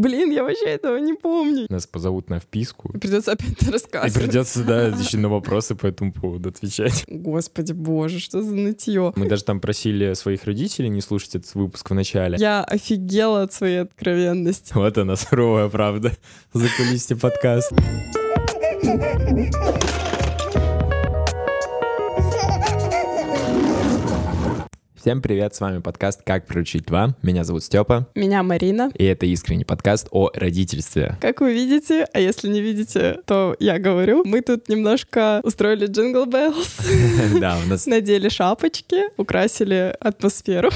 Блин, я вообще этого не помню. Нас позовут на вписку. И придется опять И рассказывать. придется, да, еще на вопросы по этому поводу отвечать. Господи боже, что за нытье. Мы даже там просили своих родителей не слушать этот выпуск в начале. Я офигела от своей откровенности. Вот она, суровая правда. За подкаст. Всем привет, с вами подкаст «Как приручить два». Меня зовут Степа, Меня Марина. и это искренний подкаст о родительстве. Как вы видите, а если не видите, то я говорю, мы тут немножко устроили джингл беллс, Да, у нас надели шапочки, украсили атмосферу.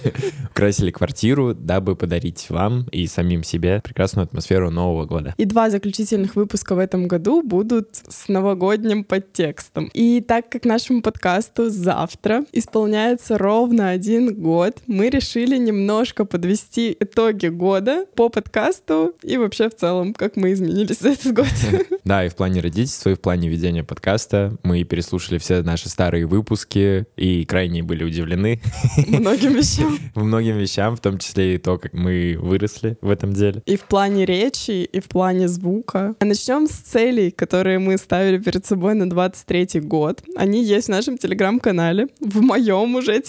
украсили квартиру, дабы подарить вам и самим себе прекрасную атмосферу Нового года. И два заключительных выпуска в этом году будут с новогодним подтекстом. И так как нашему подкасту завтра исполняется ровно один год, мы решили немножко подвести итоги года по подкасту и вообще в целом, как мы изменились за этот год. Да, и в плане родительства, и в плане ведения подкаста мы переслушали все наши старые выпуски и крайне были удивлены Многим вещам. многим вещам, в том числе и то, как мы выросли в этом деле. И в плане речи, и в плане звука. Начнем с целей, которые мы ставили перед собой на 23 год. Они есть в нашем телеграм-канале, в моем уже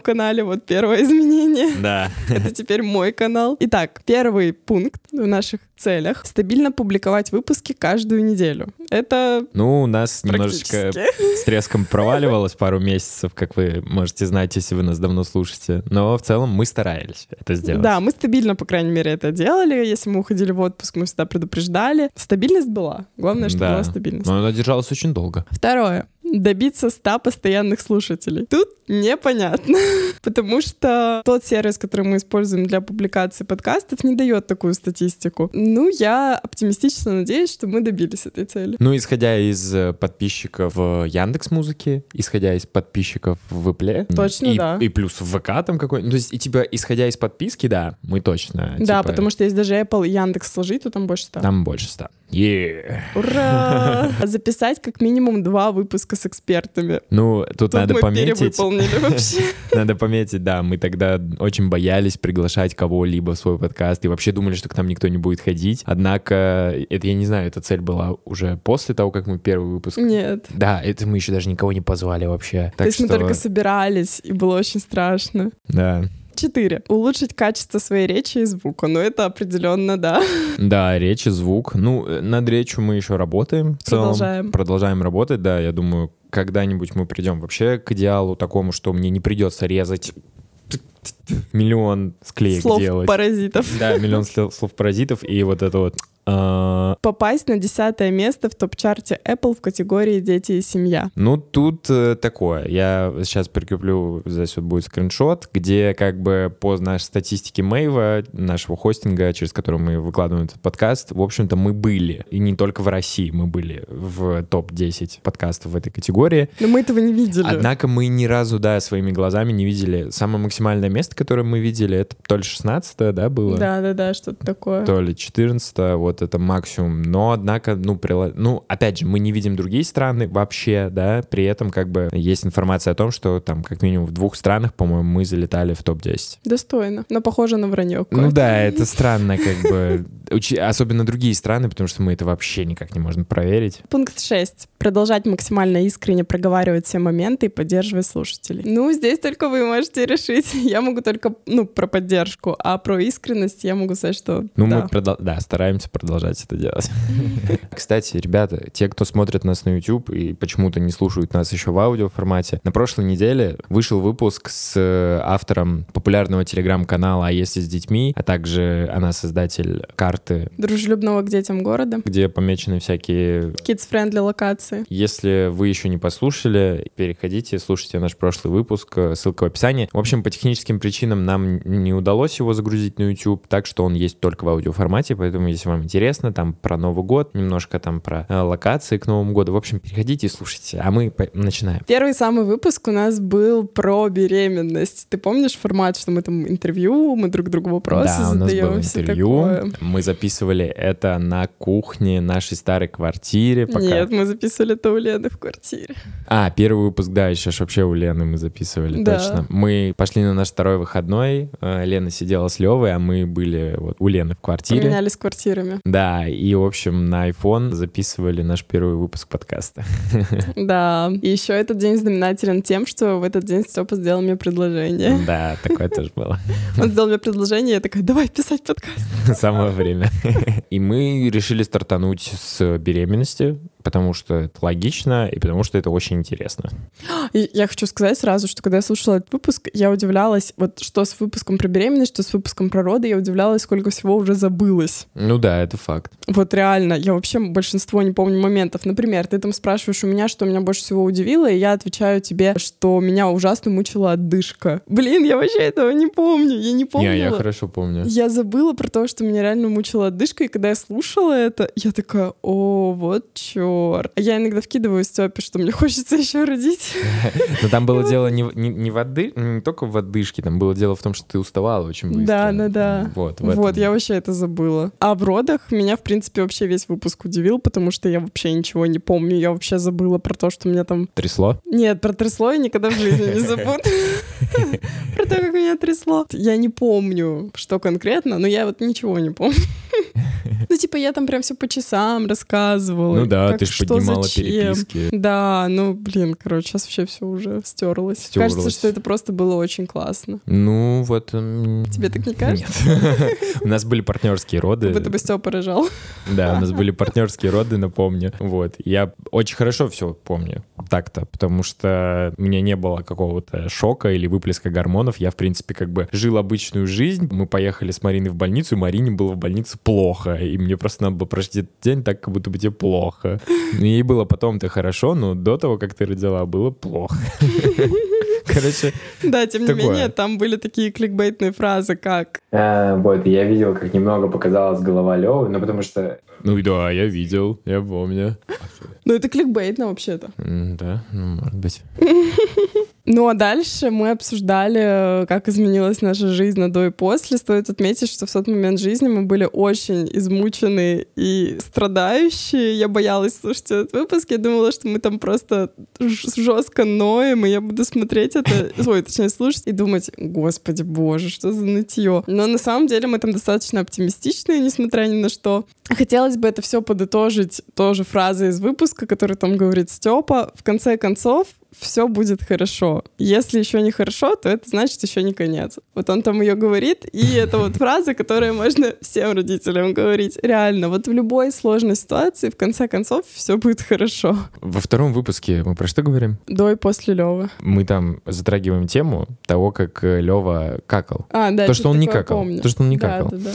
телеграм-канале. Вот первое изменение. Да. Это теперь мой канал. Итак, первый пункт в наших целях — стабильно публиковать выпуски каждую неделю. Это Ну, у нас немножечко с треском проваливалось пару месяцев, как вы можете знать, если вы нас давно слушаете. Но в целом мы старались это сделать. Да, мы стабильно, по крайней мере, это делали. Если мы уходили в отпуск, мы всегда предупреждали. Стабильность была. Главное, чтобы Да. была стабильность. Но она держалась очень долго. Второе добиться 100 постоянных слушателей? Тут непонятно, потому что тот сервис, который мы используем для публикации подкастов, не дает такую статистику. Ну, я оптимистично надеюсь, что мы добились этой цели. Ну, исходя из э, подписчиков э, Яндекс Музыки, исходя из подписчиков в Apple, точно, и, да. И плюс в ВК там какой, ну, то есть и типа исходя из подписки, да, мы точно. Да, типа... потому что есть даже Apple и Яндекс сложить, то там больше 100. Там больше 100. Yeah. Ура! Записать как минимум два выпуска с экспертами. Ну, тут, тут надо мы пометить. вообще. Надо пометить, да. Мы тогда очень боялись приглашать кого-либо в свой подкаст и вообще думали, что к нам никто не будет ходить. Однако, э, это я не знаю, эта цель была уже после того, как мы первый выпуск. Нет. Да, это мы еще даже никого не позвали вообще. То есть мы только собирались, и было очень страшно. Да. Четыре. Улучшить качество своей речи и звука. Ну, это определенно, да. Да, речь и звук. Ну, э, над речью мы еще работаем. В целом. Продолжаем. Продолжаем работать, да. Я думаю, когда-нибудь мы придем вообще к идеалу такому, что мне не придется резать миллион склеек Слов делать. паразитов. Да, миллион слов, слов паразитов и вот это вот. А, Попасть на десятое место в топ-чарте Apple в категории «Дети и семья». Ну, тут э, такое. Я сейчас прикреплю, здесь вот будет скриншот, где как бы по нашей статистике Мэйва, нашего хостинга, через который мы выкладываем этот подкаст, в общем-то, мы были, и не только в России, мы были в топ-10 подкастов в этой категории. Но мы этого не видели. Однако мы ни разу, да, своими глазами не видели. Самое максимальное место, которое мы видели, это то ли 16 да, было? Да-да-да, что-то такое. то ли 14 вот это максимум. Но, однако, ну, прила- ну, опять же, мы не видим другие страны вообще, да, при этом как бы есть информация о том, что там как минимум в двух странах, по-моему, мы залетали в топ-10. Достойно. Но похоже на вранье Ну да, это странно, как бы, особенно другие страны, потому что мы это вообще никак не можем проверить. Пункт 6. Продолжать максимально искренне проговаривать все моменты и поддерживать слушателей. Ну, здесь только вы можете решить. Я могу только, ну, про поддержку, а про искренность я могу сказать, что Ну, да. мы продол- да, стараемся продолжать это делать. Кстати, ребята, те, кто смотрит нас на YouTube и почему-то не слушают нас еще в аудио формате, на прошлой неделе вышел выпуск с э, автором популярного телеграм-канала «А если с детьми», а также она создатель карты, Дружелюбного к детям города. где помечены всякие Kids-friendly локации. если вы еще не послушали, переходите, слушайте наш прошлый выпуск, э, ссылка в описании. В общем, по техническим причинам нам не удалось его загрузить на YouTube, так что он есть только в аудиоформате, поэтому если вам интересно, там про Новый год, немножко там про э, локации к Новому году, в общем, переходите и слушайте, а мы начинаем. Первый самый выпуск у нас был про беременность. Ты помнишь формат, что мы там интервью, мы друг другу вопросы да, у нас задаем, было интервью, такое? мы записывали это на кухне нашей старой квартире. Пока... Нет, мы записывали это у Лены в квартире. А, первый выпуск, да, еще ж вообще у Лены мы записывали, Да. точно. Мы пошли на наш второй выходной, э, Лена сидела с Левой, а мы были вот у Лены в квартире. Поменялись квартирами. Да, и, в общем, на iPhone записывали наш первый выпуск подкаста. Да. И еще этот день знаменателен тем, что в этот день Степа сделал мне предложение. Да, такое тоже было. Он сделал мне предложение, я такая, давай писать подкаст. Самое время. И мы решили стартануть с беременности, потому что это логично и потому что это очень интересно. И я хочу сказать сразу, что когда я слушала этот выпуск, я удивлялась, вот что с выпуском про беременность, что с выпуском про роды, я удивлялась, сколько всего уже забылось. Ну да, это факт. Вот реально, я вообще большинство не помню моментов. Например, ты там спрашиваешь у меня, что меня больше всего удивило, и я отвечаю тебе, что меня ужасно мучила отдышка. Блин, я вообще этого не помню, я не помню. Не, я хорошо помню. Я забыла про то, что меня реально мучила отдышка, и когда я слушала это, я такая, о, вот черт. А я иногда вкидываю Степе, что мне хочется еще родить. Но там было дело не, не, не в отды- не только в отдышке, там было дело в том, что ты уставала очень быстро. Да, да, да. Вот. Вот, я вообще это забыла. А в родах меня, в принципе, вообще весь выпуск удивил, потому что я вообще ничего не помню. Я вообще забыла про то, что меня там... Трясло? Нет, про трясло я никогда в жизни не забуду. Про то, как меня трясло. Я не помню, что конкретно, но я вот ничего не помню. Ну, типа, я там прям все по часам рассказывала. Ну да, как, ты ж что, поднимала зачем. переписки. Да, ну, блин, короче, сейчас вообще все уже стерлось. Стерлось. Кажется, что это просто было очень классно. Ну, вот... Тебе так не кажется? Нет. У нас были партнерские роды. Как будто бы Степа рожал. Да, у нас были партнерские роды, напомню. Вот. Я очень хорошо все помню так-то, потому что у меня не было какого-то шока или выплеска гормонов. Я, в принципе, как бы жил обычную жизнь. Мы поехали с Мариной в больницу, и Марине было в больнице плохо. И мне просто надо было прожить этот день так, как будто бы тебе плохо. Ну, Ей было потом-то хорошо, но до того, как ты родила, было плохо. Короче, Да, тем не менее, там были такие кликбейтные фразы, как вот, я видел, как немного показалась голова Левы, но потому что... Ну да, я видел, я помню. Ну, это кликбейтно вообще-то. М, Да, ну, может быть. Ну, а дальше мы обсуждали, э, как изменилась наша жизнь на до и после. Стоит отметить, что в тот момент жизни мы были очень измучены и страдающие. Я боялась слушать этот выпуск. Я думала, что мы там просто жестко ноем, и я буду смотреть это, ой, точнее, слушать и думать, господи боже, что за нытье. Но на самом деле мы там достаточно оптимистичные, несмотря ни на что. Хотелось бы это все подытожить тоже фразой из выпуска, который там говорит Степа. В конце концов, все будет хорошо. Если еще не хорошо, то это значит еще не конец. Вот он там ее говорит, и это вот фраза, которую можно всем родителям говорить. Реально, вот в любой сложной ситуации, в конце концов, все будет хорошо. Во втором выпуске мы про что говорим? До и после Левы. Мы там затрагиваем тему того, как Лева какал. А, да, То, что он не какал. помню. То, что он не Да, какал. да, да.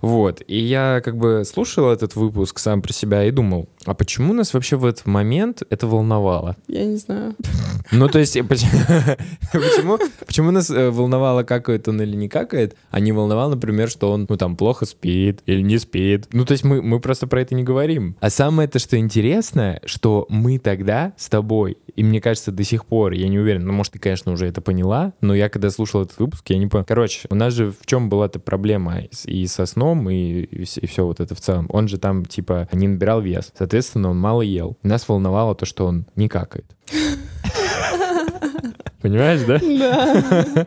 Вот. И я как бы слушал этот выпуск сам про себя и думал, а почему нас вообще в этот момент это волновало? Я не знаю. Ну, то есть, поч- почему, почему нас э, волновало, какает он или не какает, а не волновало, например, что он, ну, там, плохо спит или не спит. Ну, то есть мы, мы просто про это не говорим. А самое то, что интересно, что мы тогда с тобой, и мне кажется, до сих пор, я не уверен, ну, может, ты, конечно, уже это поняла, но я, когда слушал этот выпуск, я не понял. Короче, у нас же в чем была эта проблема и со сном, и, и все вот это в целом. Он же там, типа, не набирал вес. Соответственно, он мало ел. Нас волновало то, что он не какает. Понимаешь, да? Да.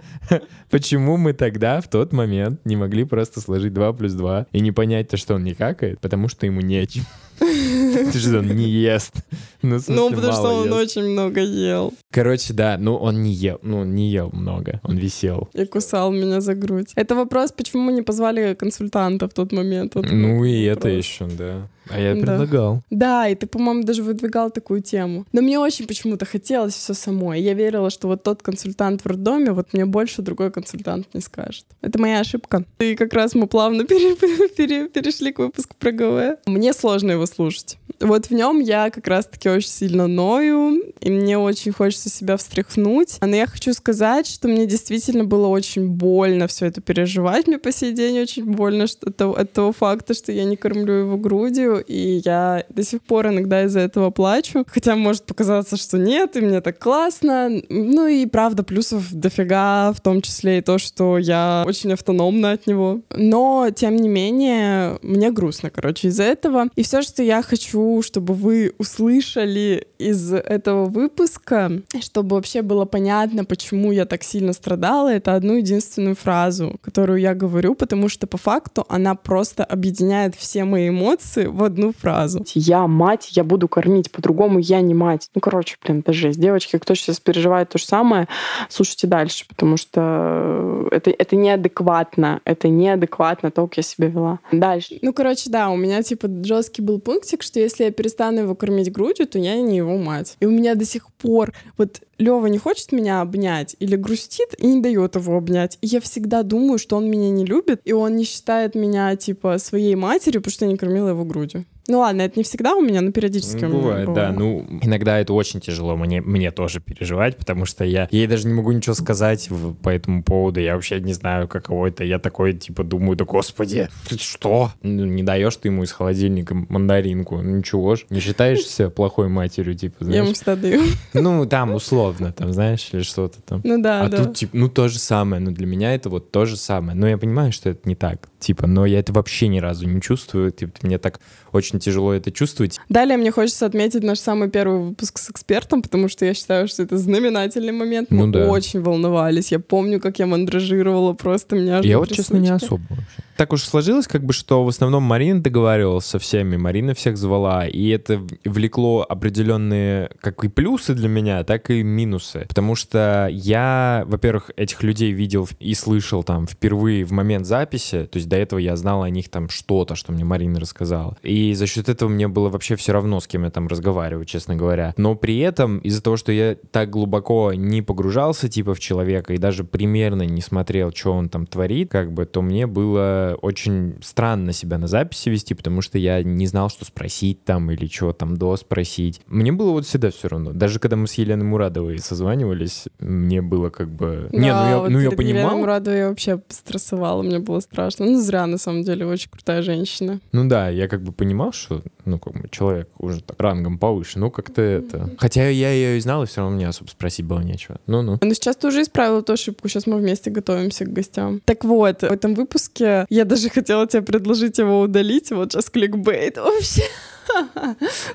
Почему мы тогда, в тот момент, не могли просто сложить 2 плюс 2 и не понять то, что он не какает? Потому что ему нечем. Ты что, он не ест? Ну, смысле, Ну, потому что он ест. очень много ел. Короче, да, ну он не ел, ну он не ел много, он висел. И кусал меня за грудь. Это вопрос, почему мы не позвали консультанта в тот момент. Вот Ну и вопрос. это еще, да. А я Да. предлагал. Да, и ты, по-моему, даже выдвигал такую тему. Но мне очень почему-то хотелось все самой. Я верила, что вот тот консультант в роддоме, вот мне больше другой консультант не скажет. Это моя ошибка. И как раз мы плавно пере- пере- перешли к выпуску про ГВ. Мне сложно его слушать. Вот в нем я как раз-таки очень сильно ною, и мне очень хочется себя встряхнуть. Но я хочу сказать, что мне действительно было очень больно все это переживать. Мне по сей день очень больно что -то, от того факта, что я не кормлю его грудью, и я до сих пор иногда из-за этого плачу. Хотя может показаться, что нет, и мне так классно. Ну и правда, плюсов дофига, в том числе и то, что я очень автономна от него. Но, тем не менее, мне грустно, короче, из-за этого. И все, что я хочу, чтобы вы услышали из этого выпуска, чтобы вообще было понятно, почему я так сильно страдала, это одну единственную фразу, которую я говорю, потому что по факту она просто объединяет все мои эмоции в одну фразу. Я мать, я буду кормить, по-другому я не мать. Ну, короче, блин, это жесть. Девочки, кто сейчас переживает то же самое, слушайте дальше, потому что это, это неадекватно. Это неадекватно то, как я себя вела. Дальше. Ну, короче, да, у меня типа жесткий был пунктик, что если я перестану его кормить грудью, то я не его мать. И у меня до сих пор вот Лева не хочет меня обнять или грустит и не дает его обнять. И я всегда думаю, что он меня не любит, и он не считает меня, типа, своей матерью, потому что я не кормила его грудью. Ну ладно, это не всегда у меня, но периодически ну, у меня бывает, да. Ну, иногда это очень тяжело мне, мне тоже переживать, потому что я ей даже не могу ничего сказать в, по этому поводу. Я вообще не знаю, каково это. Я такой, типа, думаю, да господи, ты что? Ну, не даешь ты ему из холодильника мандаринку. Ну, ничего ж. Не считаешься плохой матерью, типа, знаешь? Я ему всегда даю. Ну, там, условно, там, знаешь, или что-то там. Ну да, а да. тут, типа, ну, то же самое. Но для меня это вот то же самое. Но я понимаю, что это не так. Типа, но я это вообще ни разу не чувствую. Типа, мне так очень тяжело это чувствовать. Далее мне хочется отметить наш самый первый выпуск с экспертом, потому что я считаю, что это знаменательный момент. Мы Ну да. очень волновались. Я помню, как я мандражировала, просто меня Я вот, честно, не особо вообще. Так уж сложилось, как бы, что в основном Марина договаривалась со всеми, Марина всех звала, и это влекло определенные как и плюсы для меня, так и минусы. Потому что я, во-первых, этих людей видел и слышал там впервые в момент записи, то есть до этого я знал о них там что-то, что мне Марина рассказала. И за счет этого мне было вообще все равно, с кем я там разговариваю, честно говоря. Но при этом из-за того, что я так глубоко не погружался типа в человека и даже примерно не смотрел, что он там творит, как бы, то мне было очень странно себя на записи вести, потому что я не знал, что спросить там или что там до спросить. Мне было вот всегда все равно. Даже когда мы с Еленой Мурадовой созванивались, мне было как бы... не, ну Да, я, вот ну я перед Еленой понимал. Мурадовой я вообще стрессовала, мне было страшно. Ну, зря, на самом деле, очень крутая женщина. Ну да, я как бы понимал, что, ну, как бы человек уже так рангом повыше, ну, как-то это... Хотя я ее и знал, и все равно мне особо спросить было нечего. Ну-ну. Но сейчас ты уже исправила эту ошибку, сейчас мы вместе готовимся к гостям. Так вот, в этом выпуске я даже хотела тебе предложить его удалить, вот сейчас кликбейт вообще.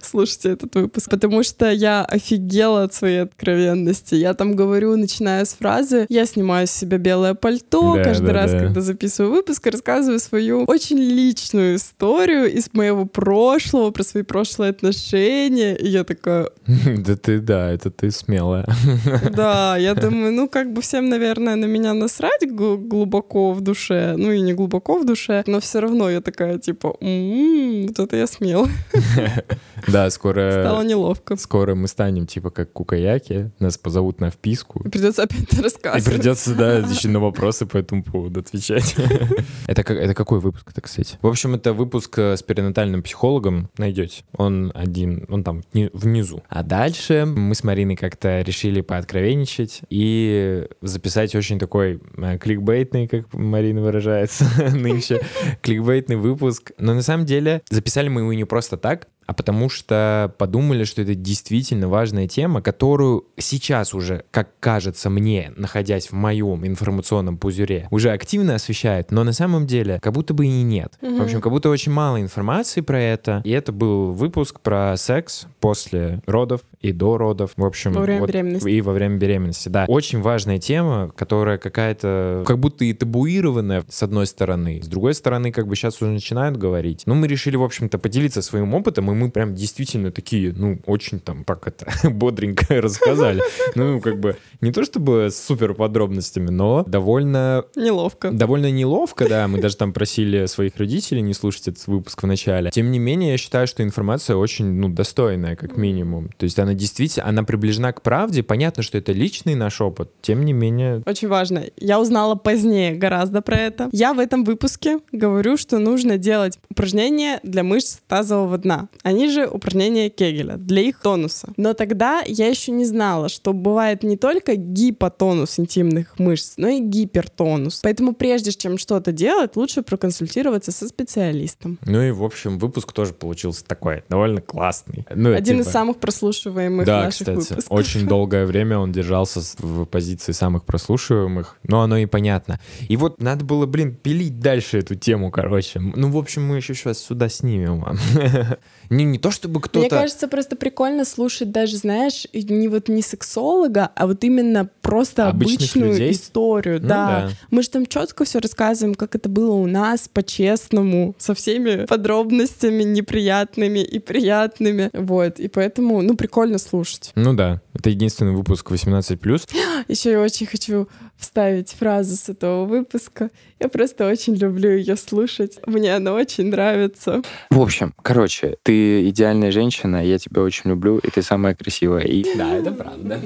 Слушайте этот выпуск, потому что я офигела от своей откровенности. Я там говорю, начиная с фразы «Я снимаю с себя белое пальто», Да, каждый да, раз, да. когда записываю выпуск, рассказываю свою очень личную историю из моего прошлого, про свои прошлые отношения. И я такая, Да ты, да, это ты смелая. да, я думаю, ну как бы всем, наверное, на меня насрать гл- глубоко в душе, ну и не глубоко в душе, но все равно я такая типа, «М, вот это я смел. Да, скоро... Стало неловко. Скоро мы станем типа как кукаяки, нас позовут на вписку. И придется опять это И рассказывать. придется, да, еще на вопросы по этому поводу отвечать. Это, это какой выпуск это, кстати? В общем, это выпуск э, с перинатальным психологом. Найдете. Он один, он там ни- внизу. А дальше мы с Мариной как-то решили пооткровенничать и записать очень такой э, кликбейтный, как Марина выражается нынче, кликбейтный выпуск. Но на самом деле записали мы его не просто так, а потому что подумали, что это действительно важная тема, которую сейчас уже, как кажется мне, находясь в моем информационном пузыре, уже активно освещают, но на самом деле как будто бы и нет. В общем, как будто очень мало информации про это. И это был выпуск про секс после родов и до родов. В общем, Во время вот- беременности. и во время беременности, да. Очень важная тема, которая какая-то как будто и табуированная с одной стороны, с другой стороны как бы сейчас уже начинают говорить. Ну, мы решили, в общем-то, поделиться своим опытом, и мы прям действительно такие, ну, очень там, так это, бодренько рассказали. Ну, как бы не то чтобы с супер подробностями, но довольно Неловко. Довольно неловко, да. Мы даже там просили своих родителей не слушать этот выпуск в начале. Тем не менее, я считаю, что информация очень, ну, достойная, как минимум. То есть она действительно, она приближена к правде. Понятно, что это личный наш опыт. Тем не менее, Очень важно. Я узнала позднее гораздо про это. Я в этом выпуске говорю, что нужно делать упражнения для мышц тазового дна. Они же упражнения Кегеля для их тонуса. Но тогда я еще не знала, что бывает не только гипотонус интимных мышц, но и гипертонус. Поэтому прежде чем что-то делать, лучше проконсультироваться со специалистом. Ну и, в общем, выпуск тоже получился такой, довольно классный. Ну, Один типа... из самых прослушиваемых да, наших кстати, выпусков. очень долгое время он держался в позиции самых прослушиваемых, но оно и понятно. И вот надо было, блин, пилить дальше эту тему, короче. Ну, в общем, мы еще сейчас сюда снимем вам. Не, не то чтобы кто-то... Мне кажется, просто прикольно слушать даже, знаешь, не вот не сексолога, а вот именно просто Обычных обычную людей? историю. Ну да. да. Мы же там четко все рассказываем, как это было у нас, по-честному, со всеми подробностями неприятными и приятными. Вот. И поэтому, ну, прикольно слушать. Ну да, это единственный выпуск 18+. Еще я очень хочу вставить фразу с этого выпуска. Я просто очень люблю ее слушать. Мне она очень нравится. В общем, короче, ты идеальная женщина, я тебя очень люблю, и ты самая красивая. И Да, это правда.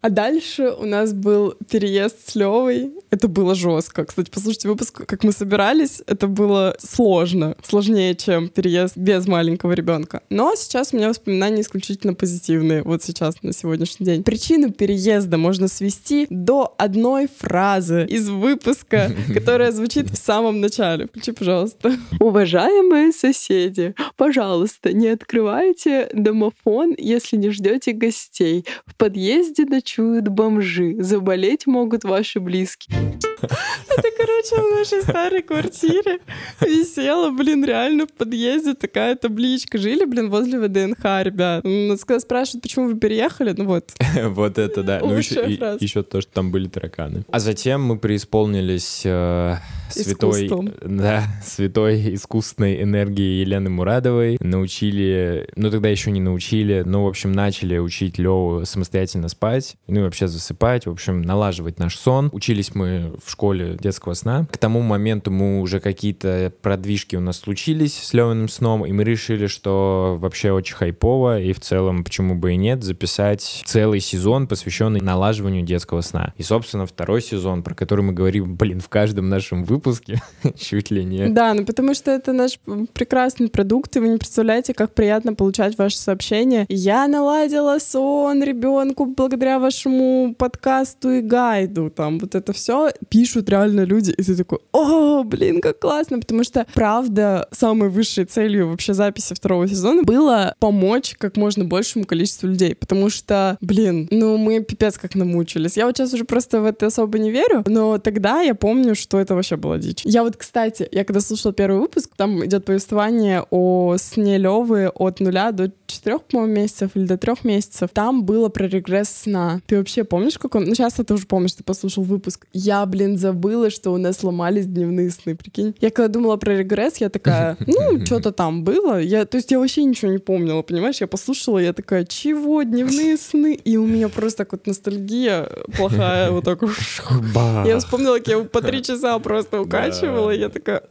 А дальше у нас был переезд с Левой. Это было жестко. Кстати, послушайте выпуск, как мы собирались. Это было сложно. Сложнее, чем переезд без маленького ребенка. Но сейчас у меня воспоминания исключительно позитивные. Вот сейчас, на сегодняшний день. Причину переезда можно свести до одной фразы из выпуска, которая звучит в самом начале. Включи, пожалуйста. Уважаемые соседи, пожалуйста, не открывайте домофон, если не ждете гостей. В подъезде ночуют бомжи. Заболеть могут ваши близкие. Это, короче, в нашей старой квартире висела, блин, реально в подъезде такая табличка. Жили, блин, возле ВДНХ, ребят. Нас когда спрашивают, почему вы переехали, ну вот. Вот это да. Ну еще, то, что там были тараканы. А затем мы преисполнились э, святой, да, святой искусственной энергии Елены Мурадовой. Научили, ну тогда еще не научили, но в общем начали учить Леву самостоятельно спать, ну и вообще засыпать, в общем налаживать наш сон. Учились мы в школе детского сна. К тому моменту мы уже какие-то продвижки у нас случились с Левиным сном, и мы решили, что вообще очень хайпово, и в целом, почему бы и нет, записать целый сезон, посвященный налаживанию детского сна. И, собственно, второй сезон, про который мы говорим, блин, в каждом нашем выпуске, чуть ли не. Да, ну потому что это наш прекрасный продукт, и вы не представляете, как приятно получать ваши сообщения. Я наладила сон ребенку благодаря вашему подкасту и гайду. Там вот это все пишут реально люди, и ты такой, о, блин, как классно, потому что, правда, самой высшей целью вообще записи второго сезона было помочь как можно большему количеству людей, потому что, блин, ну мы пипец как намучились. Я вот сейчас уже просто в это особо не верю, но тогда я помню, что это вообще была дичь. Я вот, кстати, я когда слушала первый выпуск, там идет повествование о сне Левы от нуля до четырех, по-моему, месяцев или до трех месяцев. Там было про регресс сна. Ты вообще помнишь, как он? Ну, сейчас ты уже помнишь, ты послушал выпуск. Я, блин, забыла, что у нас сломались дневные сны, прикинь. Я когда думала про регресс, я такая, ну, что-то там было. Я, то есть я вообще ничего не помнила, понимаешь? Я послушала, я такая, чего, дневные сны? И у меня просто так вот ностальгия плохая, вот так. Я вспомнила, как я его по три часа просто укачивала, и я такая,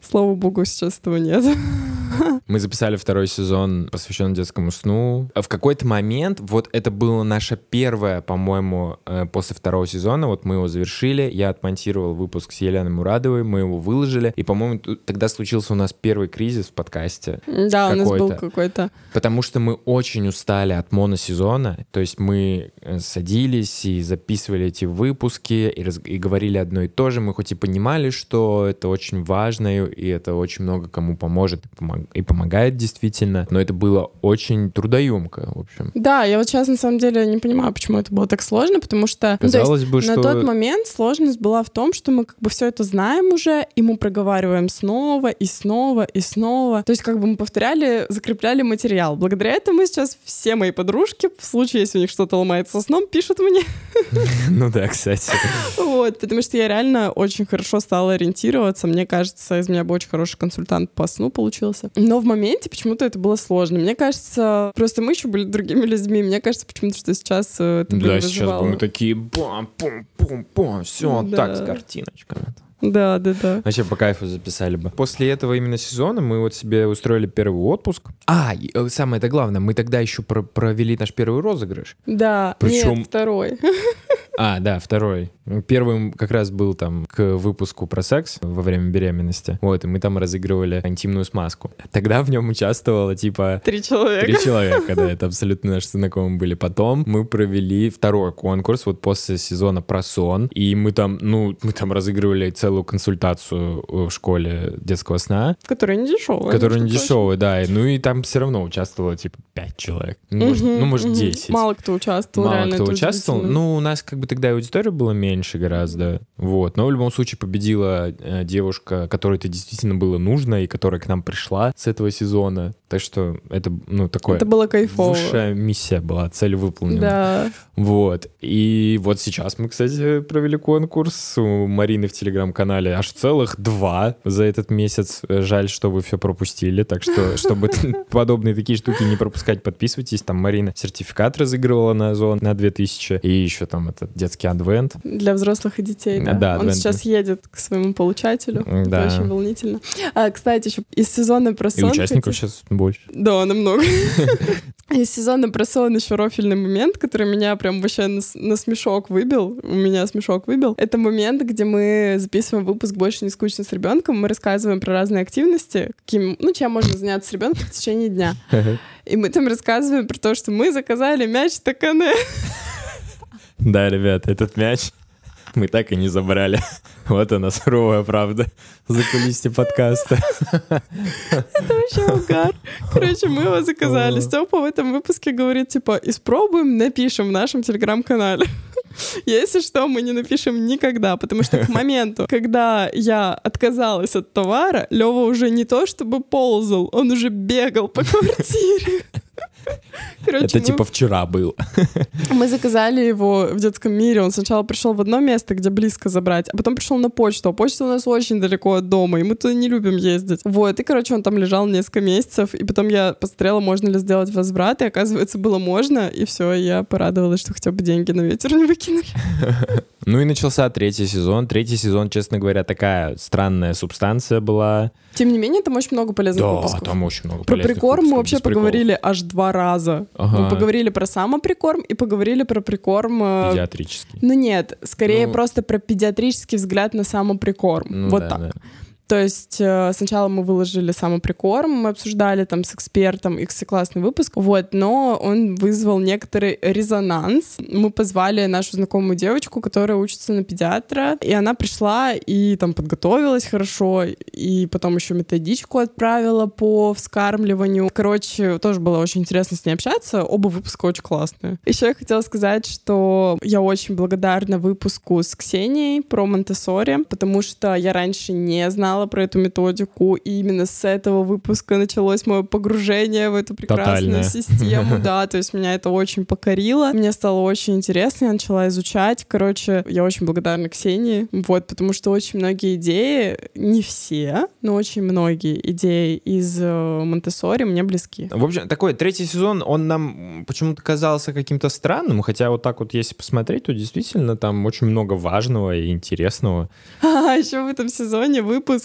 слава богу, сейчас этого нет. Мы записали второй сезон, посвященный детскому сну. В какой-то момент, вот это было наше первое, по-моему, э, после второго сезона, вот мы его завершили, я отмонтировал выпуск с Еленой Мурадовой, мы его выложили, и, по-моему, тогда случился у нас первый кризис в подкасте, Да, у нас был Какой-то. потому что мы очень устали от моносезона, то есть мы э, садились и записывали эти выпуски, и, раз- и говорили одно и то же, мы хоть и понимали, что это очень важно, и это очень много кому поможет и помог- и помогает действительно, но это было очень трудоемко, в общем. Да, я вот сейчас на самом деле не понимаю, почему это было так сложно, потому что... ну, Казалось бы, На что... тот момент сложность была в том, что мы как бы все это знаем уже, и мы проговариваем снова и снова и снова. То есть как бы мы повторяли, закрепляли материал. Благодаря этому сейчас все мои подружки, в случае, если у них что-то ломается со сном, пишут мне. Ну да, кстати. Вот, потому что я реально очень хорошо стала ориентироваться. Мне кажется, из меня бы очень хороший консультант по сну получился. Но в моменте почему-то это было сложно. Мне кажется, просто мы еще были другими людьми. Мне кажется, почему-то, что сейчас э, это Да, сейчас бы вызывало. мы такие бам пум пум пум все Да. так с картиночками. Да, да, да. Вообще по кайфу записали бы. После этого именно сезона мы вот себе устроили первый отпуск. А, э, самое это главное, мы тогда еще про- провели наш первый розыгрыш. Да, Причем- нет, второй. А, да, второй. Первым как раз был там к выпуску про секс во время беременности. Вот, и мы там разыгрывали интимную смазку. Тогда в нем участвовало типа Три человека. три человека, да, это абсолютно наши знакомые были. Потом мы провели второй конкурс вот после сезона про сон, и мы там, ну, мы там разыгрывали целую консультацию в школе детского сна, Который не дешевый. которая не дешевая, да, ну и там все равно участвовало типа пять человек, ну, может, Мгм, ну, может мгм. 10. Мало кто участвовал, Мало кто участвовал. Ну, у нас как бы тогда и аудитория была меньше гораздо. Вот. Но в любом случае победила э, девушка, которой это действительно было нужно и которая к нам пришла с этого сезона. Так что это, ну, такое... Это было кайфово. Высшая миссия была, цель выполнена. Да. Вот. И вот сейчас мы, кстати, провели конкурс у Марины в телеграм-канале. Аж целых два за этот месяц. Э, Жаль, что вы все пропустили. Так что, чтобы подобные такие штуки не пропускать, подписывайтесь. Там Марина сертификат разыгрывала на Озон на 2000. И еще там этот детский адвент. Для взрослых и детей, да. Да, Он адвент- сейчас едет к своему получателю. Да. Это очень волнительно. А, кстати, еще из сезона про И сон... участников хотел- сейчас больше. Да, намного. Из сезона про сон еще рофильный момент, который меня прям вообще на, на смешок выбил. У меня смешок выбил. Это момент, где мы записываем выпуск «Больше не скучно с ребенком». Мы рассказываем про разные активности, каким, ну, чем можно заняться с ребенком в течение дня. И мы там рассказываем про то, что мы заказали мяч Такане. Да, ребят, этот мяч мы так и не забрали. Вот она, суровая правда. За кулисье подкаста. Это вообще угар. Короче, мы его заказали. Степа в этом выпуске говорит, типа, испробуем, напишем в нашем телеграм-канале. Если что, мы не напишем никогда, потому что к моменту, когда я отказалась от товара, Лева уже не то чтобы ползал, он уже бегал по квартире. Короче, Это мы- типа вчера был. мы заказали его в детском мире. Он сначала пришел в одно место, где близко забрать, а потом пришел на почту. А почта у нас очень далеко от дома, и мы туда не любим ездить. Вот, и, короче, он там лежал несколько месяцев, и потом я посмотрела, можно ли сделать возврат, и оказывается, было можно, и все, я порадовалась, что хотя бы деньги на ветер не выкинули. Ну и начался третий сезон. Третий сезон, честно говоря, такая странная субстанция была. Тем не менее, там очень много полезных Да, выпусков. там очень много Про полезных прикорм мы вообще поговорили аж два раза. Ага. Мы поговорили про самоприкорм и поговорили про прикорм... э, Педиатрический. Ну нет, скорее Ну. просто про педиатрический взгляд на самоприкорм. Ну вот да, так. да. То есть э, сначала мы выложили самоприкорм, мы обсуждали там с экспертом, и, кстати, классный выпуск, вот, но он вызвал некоторый резонанс. Мы позвали нашу знакомую девочку, которая учится на педиатра, и она пришла и там подготовилась хорошо, и потом еще методичку отправила по вскармливанию. Короче, тоже было очень интересно с ней общаться. Оба выпуска очень классные. Еще я хотела сказать, что я очень благодарна выпуску с Ксенией про монте потому что я раньше не знала про эту методику, и именно с этого выпуска началось мое погружение в эту прекрасную Тотальное. систему. Да, то есть меня это очень покорило. Мне стало очень интересно, я начала изучать. Короче, я очень благодарна Ксении, вот, потому что очень многие идеи, не все, но очень многие идеи из э, монте мне близки. В общем, такой третий сезон, он нам почему-то казался каким-то странным, хотя вот так вот если посмотреть, то действительно там очень много важного и интересного. А еще в этом сезоне выпуск,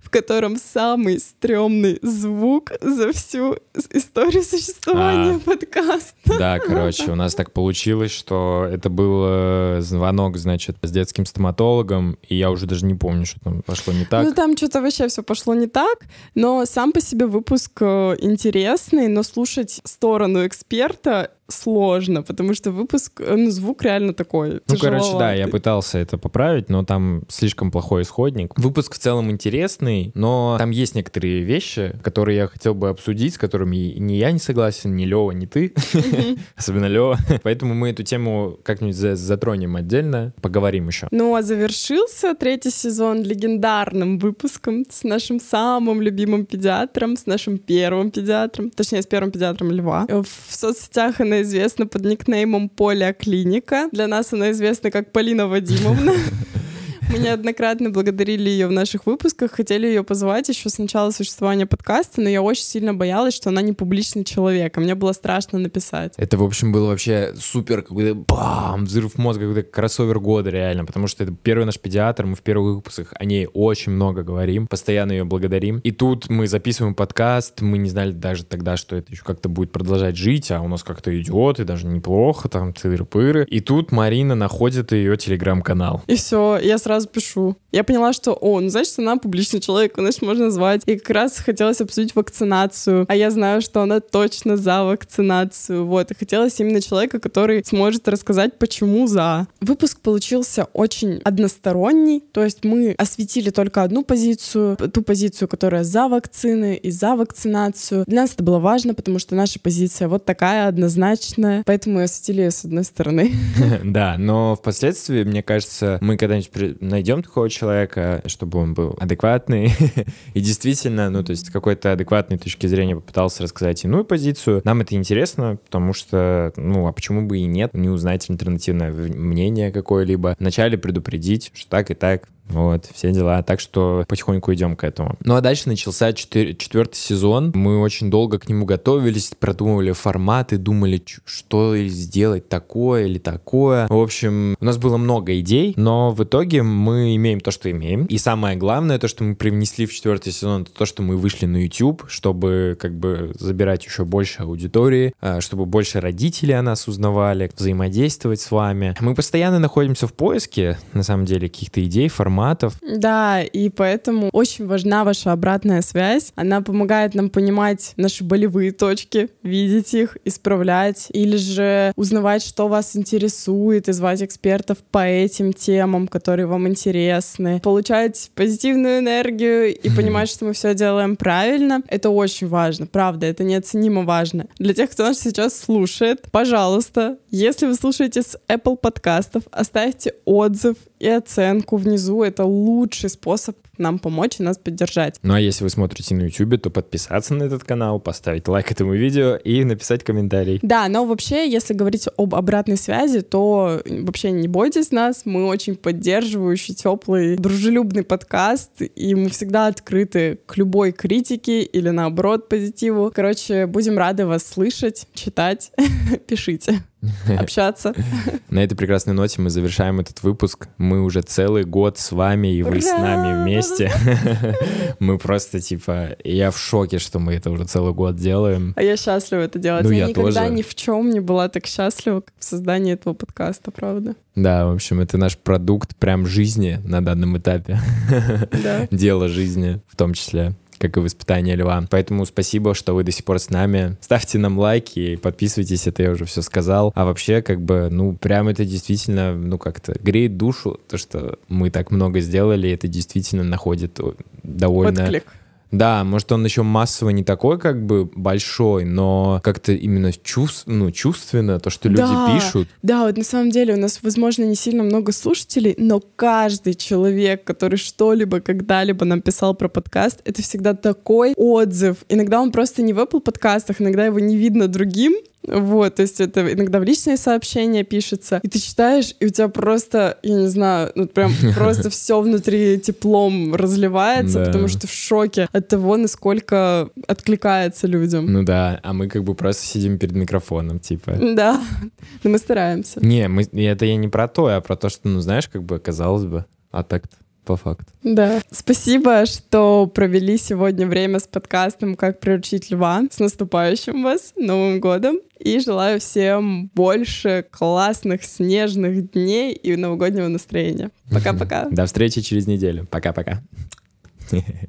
в котором самый стрёмный звук за всю историю существования А. подкаста. Да, короче, у нас так получилось, что это был э, звонок, значит, с детским стоматологом, и я уже даже не помню, что там пошло не так. Ну там что-то вообще все пошло не так, но сам по себе выпуск э, интересный, но слушать сторону эксперта сложно, потому что выпуск, э, ну, звук реально такой. Ну, короче, да, я пытался это поправить, но там слишком плохой исходник. Выпуск в целом интересный, но там есть некоторые вещи, которые я хотел бы обсудить, с которыми и ни я не согласен, ни Лева, ни ты, особенно Лева. Поэтому мы эту тему как-нибудь за- затронем отдельно, поговорим еще. Ну, а завершился третий сезон легендарным выпуском с нашим самым любимым педиатром, с нашим первым педиатром, точнее, с первым педиатром Льва. В соцсетях известна под никнеймом Поля Клиника. Для нас она известна как Полина Вадимовна. Мы неоднократно благодарили ее в наших выпусках, хотели ее позвать еще с начала существования подкаста, но я очень сильно боялась, что она не публичный человек, а мне было страшно написать. Это, в общем, было вообще супер какой-то бам, взрыв мозга, какой-то кроссовер года реально, потому что это первый наш педиатр, мы в первых выпусках о ней очень много говорим, постоянно ее благодарим. И тут мы записываем подкаст, мы не знали даже тогда, что это еще как-то будет продолжать жить, а у нас как-то идет, и даже неплохо, там, тыры-пыры. И тут Марина находит ее телеграм-канал. И все, я сразу пишу. Я поняла, что, о, ну, значит, она публичный человек, значит, можно звать. И как раз хотелось обсудить вакцинацию. А я знаю, что она точно за вакцинацию. Вот. И хотелось именно человека, который сможет рассказать, почему за. Выпуск получился очень односторонний. То есть мы осветили только одну позицию, ту позицию, которая за вакцины и за вакцинацию. Для нас это было важно, потому что наша позиция вот такая, однозначная. Поэтому осветили ее с одной стороны. Да, но впоследствии, мне кажется, мы когда-нибудь найдем такого человека, чтобы он был адекватный и действительно, ну, то есть какой-то адекватной точки зрения попытался рассказать иную позицию. Нам это интересно, потому что, ну, а почему бы и нет, не узнать альтернативное мнение какое-либо. Вначале предупредить, что так и так, вот, все дела. Так что потихоньку идем к этому. Ну а дальше начался четыр- четвертый сезон. Мы очень долго к нему готовились, продумывали форматы, думали, что сделать такое или такое. В общем, у нас было много идей, но в итоге мы имеем то, что имеем. И самое главное, то, что мы привнесли в четвертый сезон, это то, что мы вышли на YouTube, чтобы как бы забирать еще больше аудитории, а, чтобы больше родителей о нас узнавали, взаимодействовать с вами. Мы постоянно находимся в поиске, на самом деле, каких-то идей, форматов, форматов. Да, и поэтому очень важна ваша обратная связь. Она помогает нам понимать наши болевые точки, видеть их, исправлять, или же узнавать, что вас интересует, и звать экспертов по этим темам, которые вам интересны, получать позитивную энергию и понимать, что мы все делаем правильно. Это очень важно, правда, это неоценимо важно. Для тех, кто нас сейчас слушает, пожалуйста, если вы слушаете с Apple подкастов, оставьте отзыв и оценку внизу. Это лучший способ нам помочь и нас поддержать. Ну а если вы смотрите на YouTube, то подписаться на этот канал, поставить лайк этому видео и написать комментарий. Да, но вообще, если говорить об обратной связи, то вообще не бойтесь нас. Мы очень поддерживающий, теплый, дружелюбный подкаст, и мы всегда открыты к любой критике или наоборот позитиву. Короче, будем рады вас слышать, читать. Пишите. общаться. На этой прекрасной ноте мы завершаем этот выпуск. Мы уже целый год с вами, и вы с нами вместе. Мы просто, типа, я в шоке, что мы это уже целый год делаем. А я счастлива это делать. Ну, я, я никогда ни в чем не была так счастлива, как в создании этого подкаста, правда. Да, в общем, это наш продукт прям жизни на данном этапе. Дело жизни в том числе как и воспитание льва. Поэтому спасибо, что вы до сих пор с нами. Ставьте нам лайки, подписывайтесь, это я уже все сказал. А вообще, как бы, ну, прям это действительно, ну, как-то греет душу, то, что мы так много сделали, это действительно находит довольно... Отклик. Да, может, он еще массово не такой, как бы большой, но как-то именно чувств, ну, чувственно, то, что люди да, пишут. Да, вот на самом деле у нас, возможно, не сильно много слушателей, но каждый человек, который что-либо когда-либо нам писал про подкаст, это всегда такой отзыв. Иногда он просто не в Apple подкастах, иногда его не видно другим, вот, то есть это иногда в личные сообщения пишется, и ты читаешь, и у тебя просто, я не знаю, ну прям просто все внутри теплом разливается, потому что в шоке от того, насколько откликается людям. Ну да, а мы как бы просто сидим перед микрофоном, типа. Да, но мы стараемся. Не, мы, это я не про то, а про то, что, ну знаешь, как бы казалось бы, а так-то по факту. Да. Спасибо, что провели сегодня время с подкастом «Как приручить льва». С наступающим вас Новым годом! И желаю всем больше классных снежных дней и новогоднего настроения. Пока-пока. До встречи через неделю. Пока-пока.